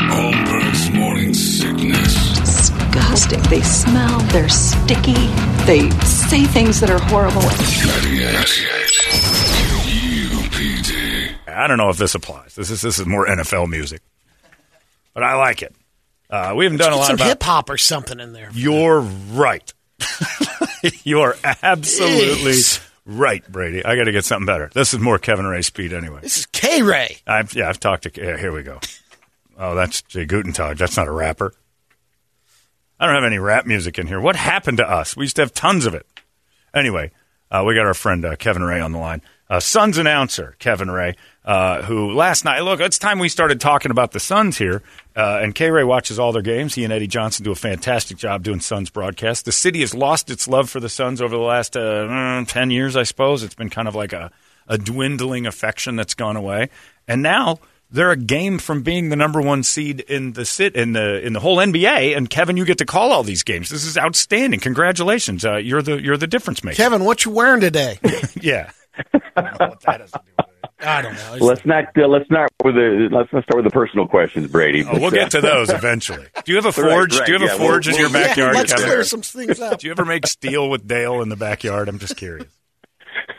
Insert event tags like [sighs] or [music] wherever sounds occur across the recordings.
Holmberg's morning sickness. disgusting. They smell, they're sticky, they say things that are horrible. 98 UPD. I don't know if this applies. This is this is more NFL music, but I like it. Uh, we haven't done a lot of hip hop or something in there. You're right. [laughs] you are absolutely Jeez. right, Brady. I got to get something better. This is more Kevin Ray speed anyway. This is K Ray. I've yeah, I've talked to. Yeah, here we go. Oh, that's Jay Gutentag. That's not a rapper. I don't have any rap music in here. What happened to us? We used to have tons of it. Anyway, uh, we got our friend uh, Kevin Ray on the line. Uh, Suns announcer Kevin Ray, uh, who last night, look, it's time we started talking about the Suns here. Uh, and K Ray watches all their games. He and Eddie Johnson do a fantastic job doing Suns broadcasts. The city has lost its love for the Suns over the last uh, mm, 10 years, I suppose. It's been kind of like a, a dwindling affection that's gone away. And now they're a game from being the number one seed in the sit in the in the whole NBA. And Kevin, you get to call all these games. This is outstanding. Congratulations. Uh, you're the you're the difference maker. Kevin, what you wearing today? [laughs] Yeah. I don't know what that has to do with it. I don't know. Let's not uh, let's not with the let's not start with the personal questions, Brady. Oh, we'll get to those eventually. Do you have a forge? right, Do you have a yeah, we'll- forge in your we'll- Yeah, backyard, let's Kevin? clear some things up. Do you ever make steel with Dale in the backyard? I'm just curious.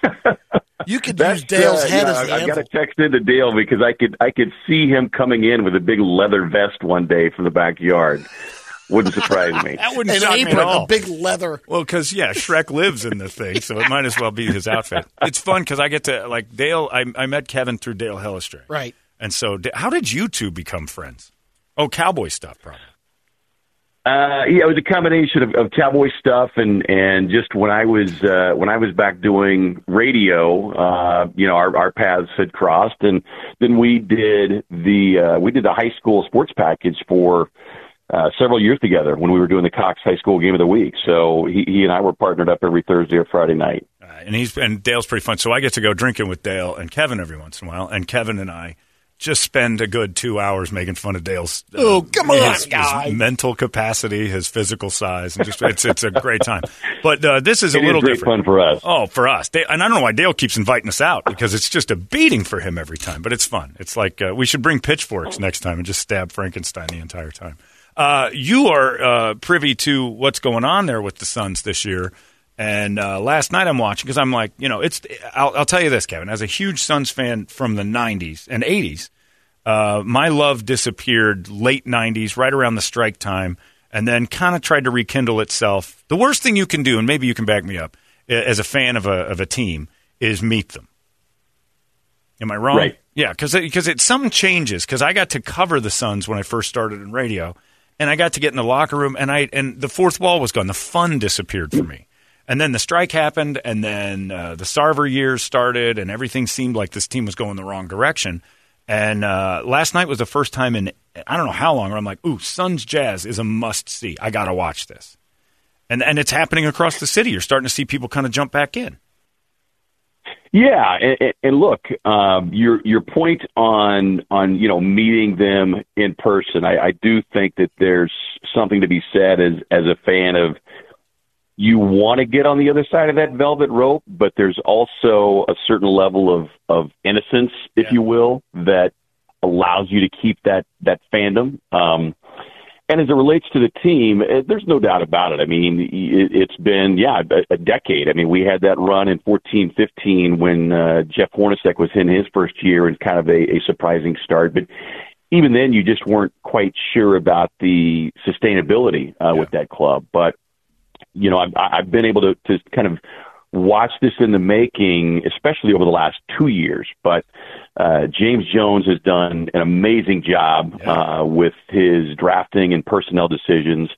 [laughs] You could That's, use Dale's uh, head yeah, as the I got to text into Dale because I could I could see him coming in with a big leather vest one day from the backyard. Wouldn't surprise me. [laughs] That wouldn't An shock me at all. a big leather. Well, because yeah, Shrek lives in the thing, so it might as well be his outfit. It's fun because I get to like Dale. I, I met Kevin through Dale Hellestrae, Right. And so, how did you two become friends? Oh, cowboy stuff, probably. Uh, yeah, it was a combination of, of cowboy stuff and and just when I was uh, when I was back doing radio, uh, you know, our our paths had crossed, and then we did the uh, we did the high school sports package for uh, several years together when we were doing the Cox High School Game of the Week. So he, he and I were partnered up every Thursday or Friday night. Uh, and he's and Dale's pretty fun. So I get to go drinking with Dale and Kevin every once in a while, and Kevin and I just spend a good two hours making fun of Dale's. uh, Oh, come on, his, guy. His mental capacity, his physical size, and just it's it's a great time. But uh, this is a It is little great different. fun for us. Oh, for us, Dale, and I don't know why Dale keeps inviting us out because it's just a beating for him every time. But it's fun. It's like uh, we should bring pitchforks next time and just stab Frankenstein the entire time. Uh, you are uh, privy to what's going on there with the Suns this year. And uh, last night I'm watching because I'm like, you know, it's. I'll, I'll tell you this, Kevin. As a huge Suns fan from the '90s and '80s, uh, my love disappeared late '90s, right around the strike time, and then kind of tried to rekindle itself. The worst thing you can do, and maybe you can back me up, as a fan of a of a team, is meet them. Am I wrong? Right. Yeah, because because it some changes because I got to cover the Suns when I first started in radio, and I got to get in the locker room, and I and the fourth wall was gone. The fun disappeared for me, and then the strike happened, and then uh, the Sarver years started, and everything seemed like this team was going the wrong direction. And uh, last night was the first time in I don't know how long where I'm like, ooh, Suns Jazz is a must see. I got to watch this, and and it's happening across the city. You're starting to see people kind of jump back in. Yeah, and, and look, um, your your point on on you know meeting them in person, I, I do think that there's something to be said as as a fan of you want to get on the other side of that velvet rope, but there's also a certain level of of innocence, if Yeah. you will, that allows you to keep that that fandom. Um, and as it relates to the team, eh, there's no doubt about it. I mean, it, it's been, yeah, a, a decade. I mean, we had that run in 14 15 when uh, Jeff Hornacek was in his first year and kind of a, a surprising start. But even then, you just weren't quite sure about the sustainability uh, with that club. But you know, I've, I've been able to, to kind of watch this in the making, especially over the last two years. But uh, James Jones has done an amazing job uh, with his drafting and personnel decisions,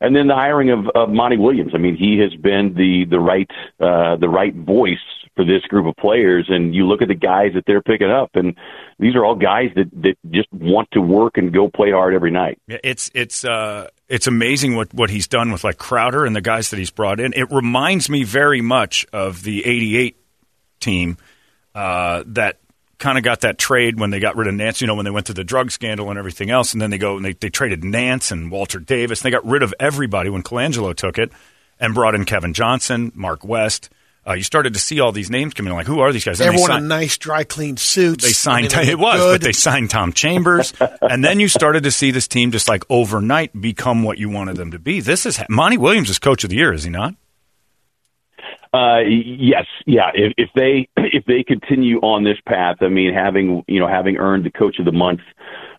and then the hiring of, of Monty Williams. I mean, he has been the the right uh, the right voice for this group of players. And you look at the guys that they're picking up, and these are all guys that that just want to work and go play hard every night. It's it's uh, it's amazing what what he's done with like Crowder and the guys that he's brought in. It reminds me very much of the '88 team uh, that kind of got that trade when they got rid of Nance. You know, when they went through the drug scandal and everything else, and then they go and they, they traded Nance and Walter Davis. And they got rid of everybody when Colangelo took it and brought in Kevin Johnson, Mark West. Uh, you started to see all these names coming. in. Like, who are these guys? And they Everyone signed- in nice, dry, clean suits. they signed I mean, they it was, good. but they signed Tom Chambers, [laughs] and then you started to see this team just like overnight become what you wanted them to be. This is Monty Williams is coach of the year, is he not? Uh, yes, yeah. If, if they [clears throat] if they continue on this path, I mean, having you know having earned the Coach of the Month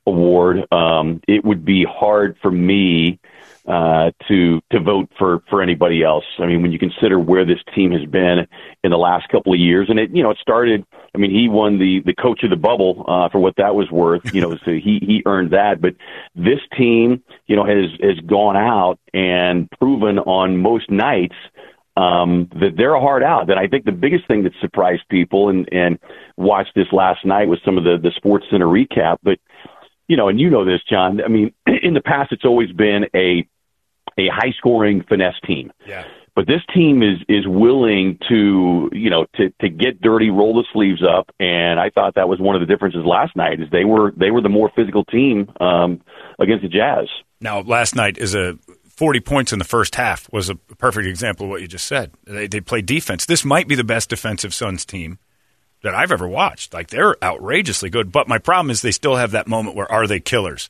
award, um, it would be hard for me uh, to to vote for for anybody else. I mean, when you consider where this team has been in the last couple of years, and it you know it started. I mean, he won the the Coach of the Bubble uh, for what that was worth. You know, [laughs] so he he earned that. But this team, you know, has has gone out and proven on most nights um, that they're a hard out. That I think the biggest thing that surprised people and and watched this last night was some of the the Sports Center recap. But you know, and you know this, John. I mean, [clears throat] in the past, it's always been a a high scoring finesse team. Yeah. But this team is is willing to you know to to get dirty, roll the sleeves up, and I thought that was one of the differences last night. Is they were they were the more physical team um, against the Jazz. Now, last night is a 40 points in the first half was a perfect example of what you just said. They, they played defense. This might be the best defensive Suns team that I've ever watched. Like, they're outrageously good. But my problem is they still have that moment where are they killers?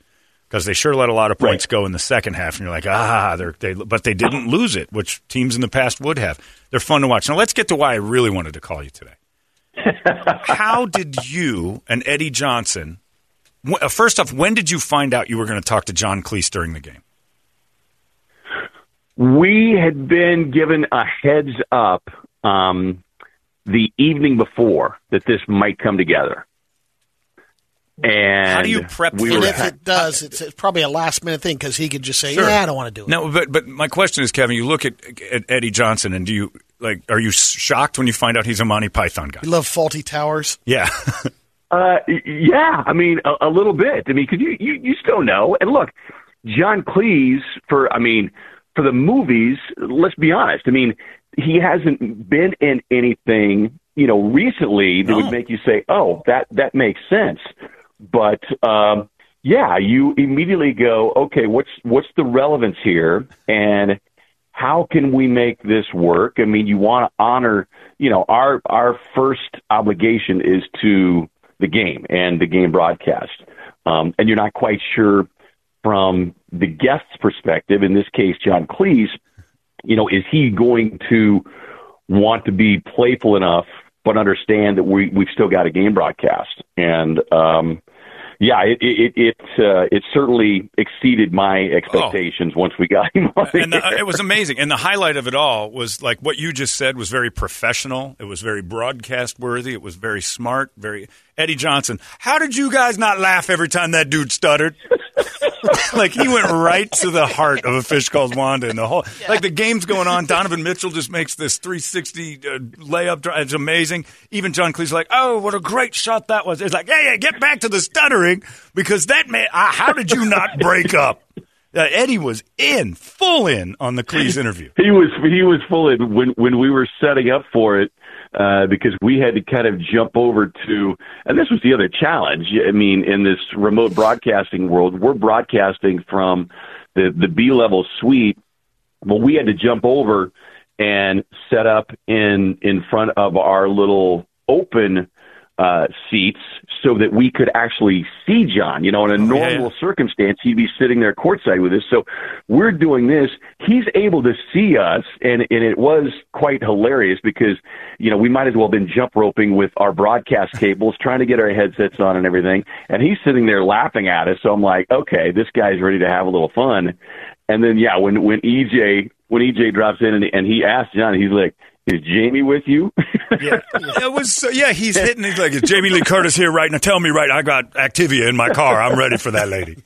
Because they sure let a lot of points go in the second half, and you're like, ah, they're, they, but they didn't lose it, which teams in the past would have. They're fun to watch. Now, let's get to why I really wanted to call you today. [laughs] How did you and Eddie Johnson, uh, first off, when did you find out you were going to talk to John Cleese during the game? We had been given a heads up um, the evening before that this might come together. And How do you prep we for and were, if it does, it's, it's probably a last minute thing because he could just say, Sure. "Yeah, I don't want to do it." No, but but my question is, Kevin, you look at, at Eddie Johnson, and do you like? Are you shocked when you find out he's a Monty Python guy? You love Fawlty Towers. Yeah, [laughs] Uh, yeah, I mean a, a little bit. I mean, because you, you you still know. And look, John Cleese for I mean for the movies. Let's be honest. I mean, he hasn't been in anything you know recently that No. would make you say, "Oh, that that makes sense." But um, yeah, you immediately go, "Okay, what's what's the relevance here?" and how can we make this work? I mean, you want to honor, you know, our our first obligation is to the game and the game broadcast, um, and you're not quite sure from the guest's perspective. In this case, John Cleese, you know, is he going to want to be playful enough, but understand that we we've still got a game broadcast and. um yeah, it it it uh, it certainly exceeded my expectations once we got him on and the, air. it was amazing. And the highlight of it all was like what you just said was very professional. It was very broadcast worthy. It was very smart. Very Eddie Johnson. How did you guys not laugh every time that dude stuttered? [laughs] like he went right to the heart of a fish called Wanda, and the whole like the game's going on. Donovan Mitchell just makes this 360 uh, layup. drive. It's amazing. Even John Cleese like, "Oh, what a great shot that was!" It's like, "Hey, hey get back to the stuttering because that man. Uh, how did you not break up?" Uh, Eddie was in, full in on the Cleese interview. He was he was full in when when we were setting up for it uh, because we had to kind of jump over to and this was the other challenge. I mean, in this remote broadcasting world, we're broadcasting from the the B level suite. but we had to jump over and set up in in front of our little open uh, seats so that we could actually see John. You know, in a Oh, normal yeah. circumstance, he'd be sitting there courtside with us. So we're doing this. He's able to see us, and and it was quite hilarious because you know we might as well have been jump roping with our broadcast cables, trying to get our headsets on and everything. And he's sitting there laughing at us. So I'm like, okay, this guy's ready to have a little fun. And then yeah, when when EJ when EJ drops in and, and he asks John, he's like, "Is Jamie with you?" Yeah, [laughs] it was. Uh, yeah, he's hitting. He's like, "Is Jamie Lee Curtis here right now? Tell me right. I got Activia in my car. I'm ready for that lady."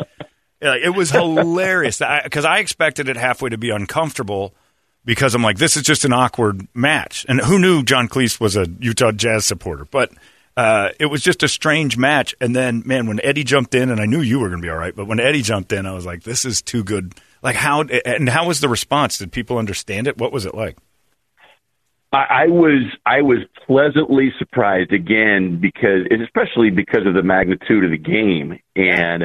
Yeah, it was hilarious because I, expected it halfway to be uncomfortable because I'm like, this is just an awkward match, and who knew John Cleese was a Utah Jazz supporter, but. Uh, it was just a strange match, and then man, when Eddie jumped in, and I knew you were going to be all right, but when Eddie jumped in, I was like, "This is too good." Like how and how was the response? Did people understand it? What was it like? I, I was I was pleasantly surprised again because especially because of the magnitude of the game. And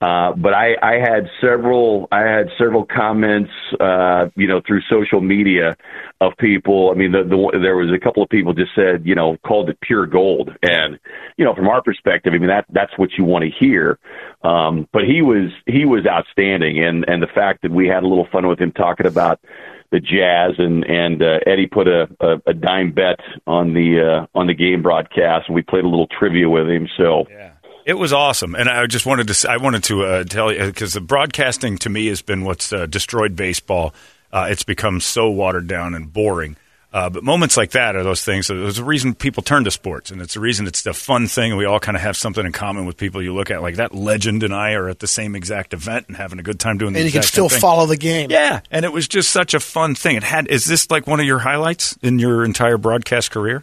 uh but I I had several I had several comments uh you know through social media of people. I mean the, the there was a couple of people just said you know called it pure gold. And you know from our perspective I mean that that's what you want to hear. Um but he was he was outstanding. And and the fact that we had a little fun with him talking about the Jazz and and uh, Eddie put a, a a dime bet on the uh, on the game broadcast and we played a little trivia with him. So Yeah. It was awesome, and I just wanted to. I wanted to uh, tell you because the broadcasting to me has been what's uh, destroyed baseball. Uh, it's become so watered down and boring. Uh, but moments like that are those things. There's a reason people turn to sports, and it's a reason it's the fun thing, and we all kind of have something in common with people you look at. Like that legend and I are at the same exact event and having a good time doing. The and you can still follow the game. Yeah, and it was just such a fun thing. It had. Is this like one of your highlights in your entire broadcast career?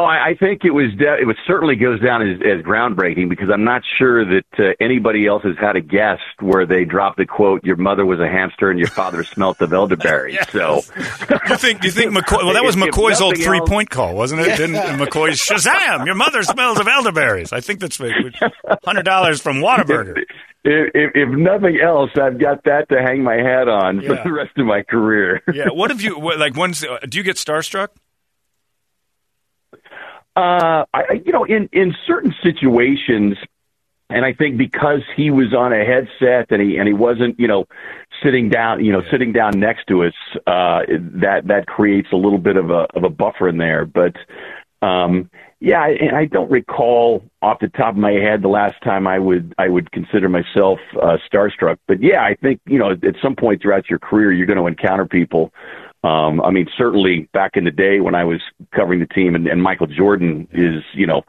Oh, I, I think it was. De- it was certainly goes down as, as groundbreaking because I'm not sure that uh, anybody else has had a guest where they dropped the quote, "Your mother was a hamster and your father smelt of elderberry." [laughs] So, You think? You think [laughs] McCoy? Well, that was McCoy's old three else- point call, wasn't it? Didn't [laughs] McCoy's Shazam? Your mother smells of elderberries. I think that's hundred dollars from Whataburger. if, if, if nothing else, I've got that to hang my hat on for the rest of my career. Yeah. What have you like? When's uh, do you get starstruck? Uh, I, you know, in in certain situations, and I think because he was on a headset and he and he wasn't, you know, sitting down, you know, sitting down next to us, uh, that that creates a little bit of a of a buffer in there. But um, yeah, I- and I don't recall off the top of my head the last time I would I would consider myself uh, starstruck. But yeah, I think you know at some point throughout your career you're going to encounter people. Um, I mean, certainly back in the day when I was covering the team, and, and Michael Jordan is, you know,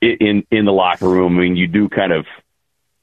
in in the locker room. I mean, you do kind of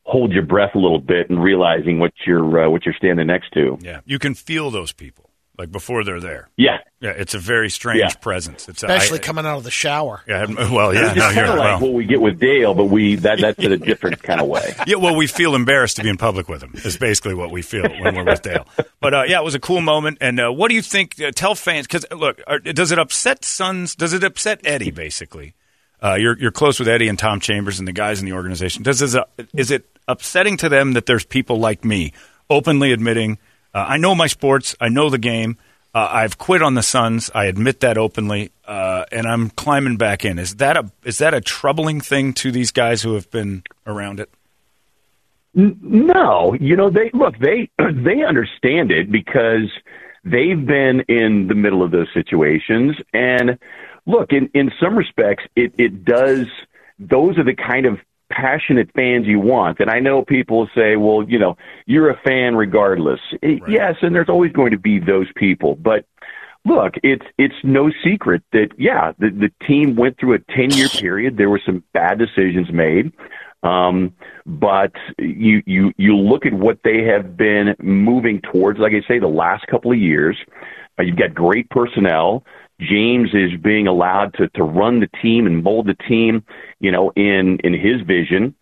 hold your breath a little bit and realizing what you're uh, what you're standing next to. Yeah, you can feel those people like before they're there. Yeah, Yeah, it's a very strange Yeah. presence. It's a- Especially I- coming out of the shower. Yeah, well, yeah, it's you're kind of like well. what we get with Dale, but we that that's in a different [laughs] kind of way. Yeah, well, we feel embarrassed to be in public with him. Is basically what we feel when we're with Dale. But uh, yeah, it was a cool moment. And uh, what do you think? Uh, tell fans because look, are, does it upset Suns? Does it upset Eddie? Basically, uh, you're you're close with Eddie and Tom Chambers and the guys in the organization. Does is, is it upsetting to them that there's people like me openly admitting uh, I know my sports, I know the game. Uh, I've quit on the Suns. I admit that openly, uh, and I'm climbing back in. Is that a is that a troubling thing to these guys who have been around it? No, you know they look they [clears throat] they understand it because they've been in the middle of those situations and look in in some respects it it does those are the kind of passionate fans you want. And I know people say well you know you're a fan regardless. Eh, yes and there's always going to be those people. But look it's it's no secret that yeah the the team went through a 10 year [sighs] period. There were some bad decisions made. Um, but you, you, you look at what they have been moving towards, like I say, the last couple of years. Uh, you've got great personnel. James is being allowed to to run the team and mold the team, you know, in in his vision.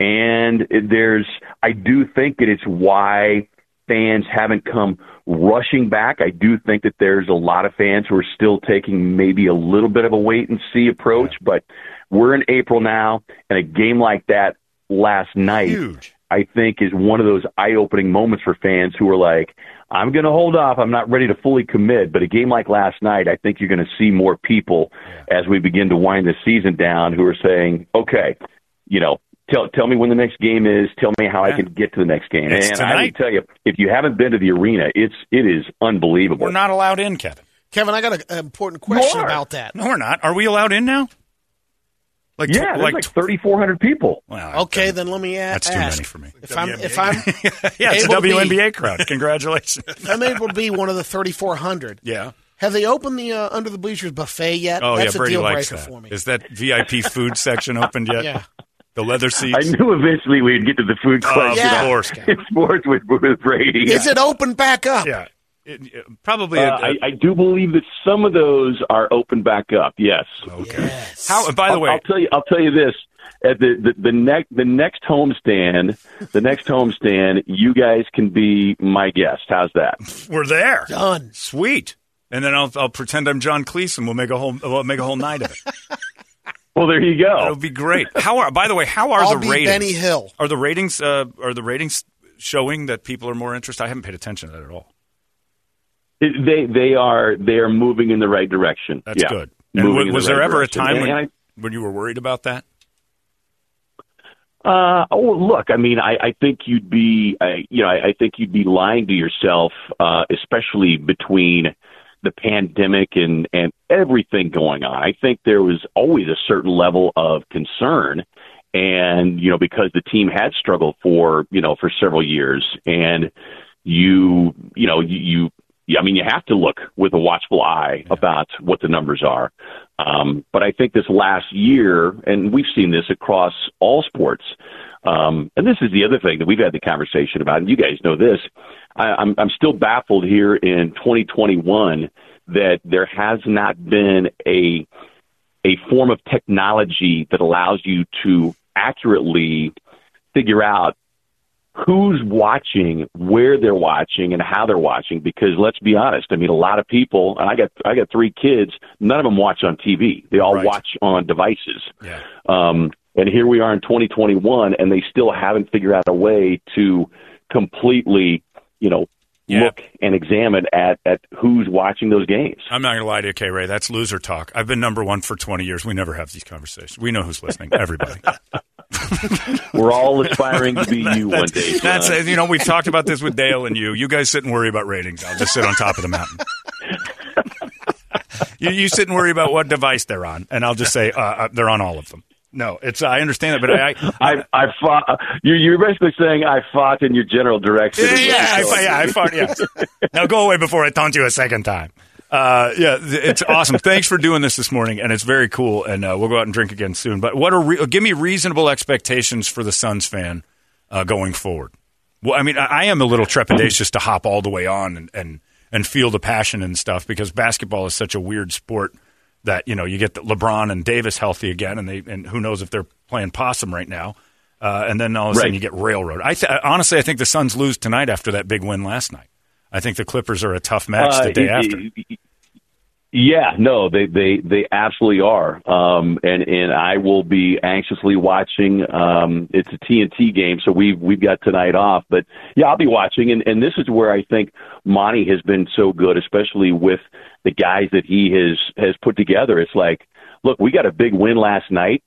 And there's, I do think that it's why fans haven't come rushing back. I do think that there's a lot of fans who are still taking maybe a little bit of a wait and see approach, but we're in April now, and a game like that last night, Huge. I think, is one of those eye opening moments for fans who are like, I'm going to hold off. I'm not ready to fully commit. But a game like last night, I think you're going to see more people as we begin to wind the season down who are saying, okay, you know, tell tell me when the next game is. Tell me how I can get to the next game. It's and I tonight. will tell you, if you haven't been to the arena, it's it is unbelievable. We're not allowed in, Kevin. Kevin, I got an important question are. about that. No, we're not. Are we allowed in now? Like, yeah, there's like, like 3,400 people. well, Okay, then let me ask. That's too ask. many for me. If I'm if I'm [laughs] yeah, it's a able to be- WNBA crowd. Congratulations. [laughs] if I'm able to be one of the 3,400, yeah. have they opened the uh, under the bleachers buffet yet? Oh That's yeah, a Brady deal likes breaker that. for me. Is that VIP food section opened yet? Yeah. The leather seats. I knew eventually we'd get to the food Oh, question. of Yeah. course. in [laughs] sports with, with Brady. Is it open back up? Yeah. It- it- probably. Uh, a- I, I do believe that some of those are open back up. Yes. okay. Yes. How? By the I'll, way, I'll tell you. I'll tell you this. At the the, the next the next homestand, the next homestand, you guys can be my guest. How's that? [laughs] we're there. Done. Sweet. And then I'll, I'll pretend I'm John Cleese, and we'll make a whole we'll make a whole night of it. [laughs] Well, there you go. That'll be great. How are? By the way, how are I'll the be ratings? Benny Hill. Are the ratings? Uh, are the ratings showing that people are more interested? I haven't paid attention to that at all. They they are they are moving in the right direction. That's Yeah. good. And Moving w- was the there right ever a time when, and when you were worried about that? Uh, oh, look, I mean, I, I think you'd be, I, you know, I, I think you'd be lying to yourself, uh, especially between the pandemic and, and everything going on. I think there was always a certain level of concern. And, you know, because the team had struggled for, you know, for several years and you, you know, you, I mean, you have to look with a watchful eye about what the numbers are. Um, but I think this last year, and we've seen this across all sports, um, and this is the other thing that we've had the conversation about, and you guys know this. I, I'm, I'm still baffled here in 2021 that there has not been a a form of technology that allows you to accurately figure out who's watching, where they're watching, and how they're watching. Because let's be honest, I mean, a lot of people, and I got I got three kids. None of them watch on TV. They all Right. watch on devices. Yeah. Um, and here we are in 2021, and they still haven't figured out a way to completely, you know, Yeah. look and examine at at who's watching those games. I'm not going to lie to you, K. Ray. That's loser talk. I've been number one for 20 years. We never have these conversations. We know who's listening. Everybody. [laughs] We're all aspiring to be [laughs] you one day. That's uh, you know we've talked about this with Dale and you. You guys sit and worry about ratings. I'll just sit on top of the mountain. [laughs] you, you sit and worry about what device they're on, and I'll just say uh, uh, they're on all of them. No, it's I understand that, but I, I, I, I fought. You, you're basically saying I fought in your general direction. yeah, yeah, I, fought- yeah, I fought. Yes. Now go away before I taunt you a second time. Uh, yeah, it's awesome. Thanks for doing this this morning, and it's very cool. And uh, we'll go out and drink again soon. But what are re- give me reasonable expectations for the Suns fan uh, going forward? Well, I mean, I, I am a little trepidatious to hop all the way on and, and and feel the passion and stuff because basketball is such a weird sport that you know you get the LeBron and Davis healthy again, and they and who knows if they're playing possum right now. Uh, and then all of a sudden Right. you get railroad. I th- honestly, I think the Suns lose tonight after that big win last night. I think the Clippers are a tough match the Uh, day y- after. Yeah, no, they they they absolutely are, um, and and I will be anxiously watching. Um, it's a TNT game, so we we've got tonight off, but yeah, I'll be watching, and and this is where I think Monty has been so good, especially with the guys that he has has put together. It's like, look, we got a big win last night,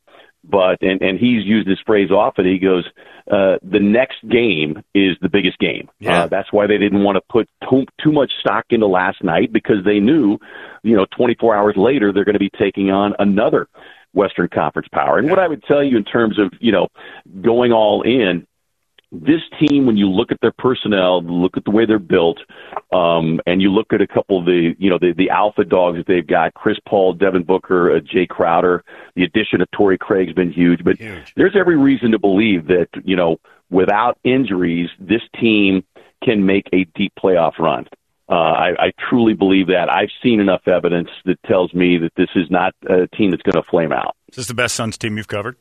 but and and he's used this phrase often. He goes, uh, the next game is the biggest game. Yeah. Uh, that's why they didn't want to put too, too much stock into last night because they knew, you know, 24 hours later they're going to be taking on another Western Conference power. And what I would tell you in terms of you know going all in, this team, when you look at their personnel, look at the way they're built, um, and you look at a couple of the, you know, the, the alpha dogs that they've got, Chris Paul, Devin Booker, uh, Jae Crowder, the addition of Torrey Craig's been huge, but Huge. there's every reason to believe that, you know, without injuries, this team can make a deep playoff run. Uh, I, I truly believe that. I've seen enough evidence that tells me that this is not a team that's going to flame out. Is this the best Suns team you've covered?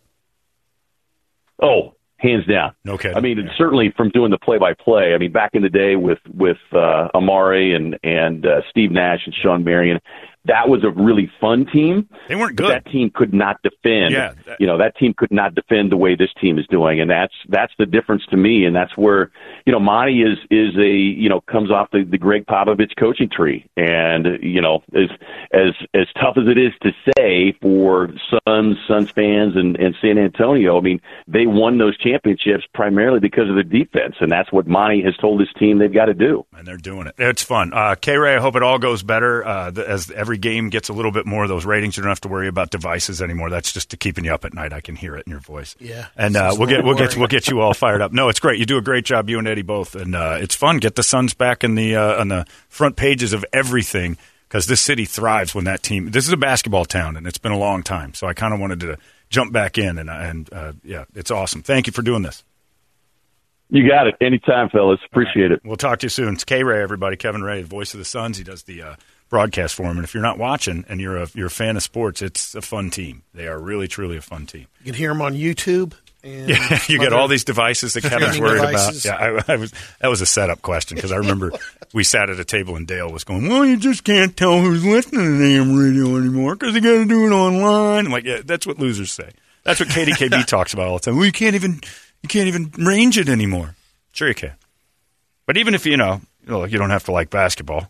Oh, hands down. No kidding. I mean, and certainly from doing the play-by-play. I mean, back in the day with with uh, Amar'e and and uh, Steve Nash and Shawn Marion, that was a really fun team. They weren't good. That team could not defend. Yeah, that- you know, that team could not defend the way this team is doing, and that's that's the difference to me. And that's where you know Monty is is a you know comes off the, the Gregg Popovich coaching tree, and you know as as as tough as it is to say for Suns Suns fans and and San Antonio, I mean they won those championships primarily because of the defense, and that's what Monty has told his team they've got to do. and they're doing it. It's fun. Uh, K Ray, I hope it all goes better uh, as every game gets a little bit more of those ratings. You don't have to worry about devices anymore. That's just to keeping you up at night. I can hear it in your voice. Yeah. and uh, we'll get we'll get we'll get you all fired up. No, it's great. You do a great job, you and Eddie both, and uh, it's fun. Get the Suns back in the uh, on the front pages of everything because this city thrives when that team. This is a basketball town, and it's been a long time. So I kind of wanted to jump back in, and and uh, yeah, it's awesome. Thank you for doing this. You got it. Anytime, fellas. Appreciate it. We'll talk to you soon. It's K Ray, everybody. Kevin Ray, the voice of the Suns. He does the uh, broadcast for him. And if you're not watching and you're a you're a fan of sports, it's a fun team. They are really truly a fun team. You can hear them on YouTube. And Yeah, [laughs] you get all these devices that Kevin's worried devices. about. Yeah, I, I was that was a setup question because I remember we sat at a table and Dale was going, "Well, you just can't tell who's listening to AM radio anymore because you got to do it online." I'm like, "Yeah, that's what losers say. That's what KDKB [laughs] talks about all the time. Well, you can't even you can't even range it anymore. Sure, you can. But even if you know, you know, you don't have to like basketball.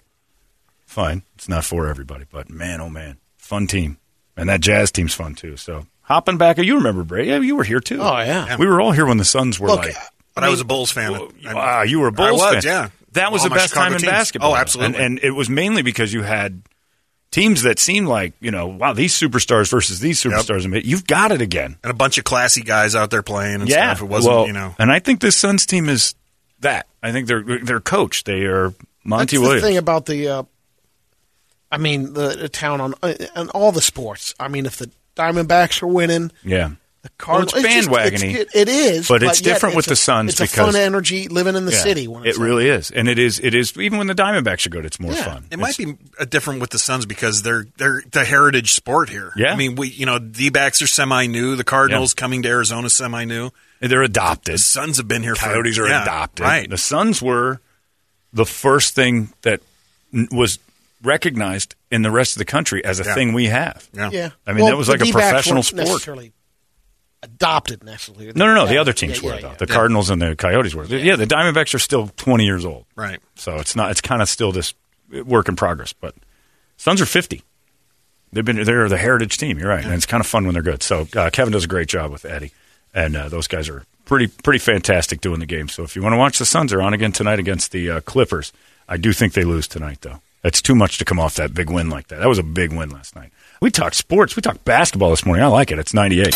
Fine, it's not for everybody. But man, oh man, fun team, and that Jazz team's fun too. So hopping back, you remember Bray? Yeah, you were here too. Oh, yeah. we were all here when the Suns were Look, like. But I, was a Bulls fan. Wow, I- you were a Bulls was, fan. yeah. That was All the best Chicago time in basketball. Oh, absolutely. And, and it was mainly because you had teams that seemed like, you know, wow, these superstars versus these superstars. And You've got it again. and a bunch of classy guys out there playing and yeah. stuff. It wasn't, well, you know. And I think this Suns team is that. I think they're they're coached. They are Monty That's Williams. the thing about the. Uh, I mean, the, the town on uh, on all the sports. I mean, if the Diamondbacks are winning, yeah. the Cardinals. Well, it's just- bandwagony. it's- it is, But it's yet different with it's the Suns It's a because- fun energy living in the Yeah. city. When it it's really is, and it is. It is. Even when the Diamondbacks are good, it's more Yeah. fun. It might be uh, different with the Suns because they're they're the heritage sport here. Yeah. I mean, we you know D backs are semi new. The Cardinals coming to Arizona semi new. They're adopted. The Suns have been here. Coyotes for, are yeah, adopted. Right. The Suns were the first thing that was recognized in the rest of the country as a Yeah. thing we have. Yeah. yeah. I mean, Well, that was like a D-backs professional sport. Necessarily adopted necessarily. No, no, no. The other teams yeah, were yeah, though. yeah. The Cardinals and the Coyotes were. Yeah. the Diamondbacks are still twenty years old, Right. so it's not. It's kind of still this work in progress. But Suns are fifty. They've been. They're the heritage team. You're right, and it's kind of fun when they're good. So uh, Kevin does a great job with Eddie, and uh, those guys are pretty pretty fantastic doing the game. So if you want to watch the Suns, are on again tonight against the uh, Clippers. I do think they lose tonight, though. It's too much to come off that big win like that. That was a big win last night. We talked sports. We talked basketball this morning. I like it. It's 98.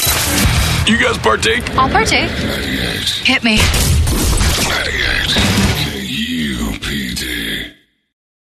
You guys partake? I'll partake. Hit me.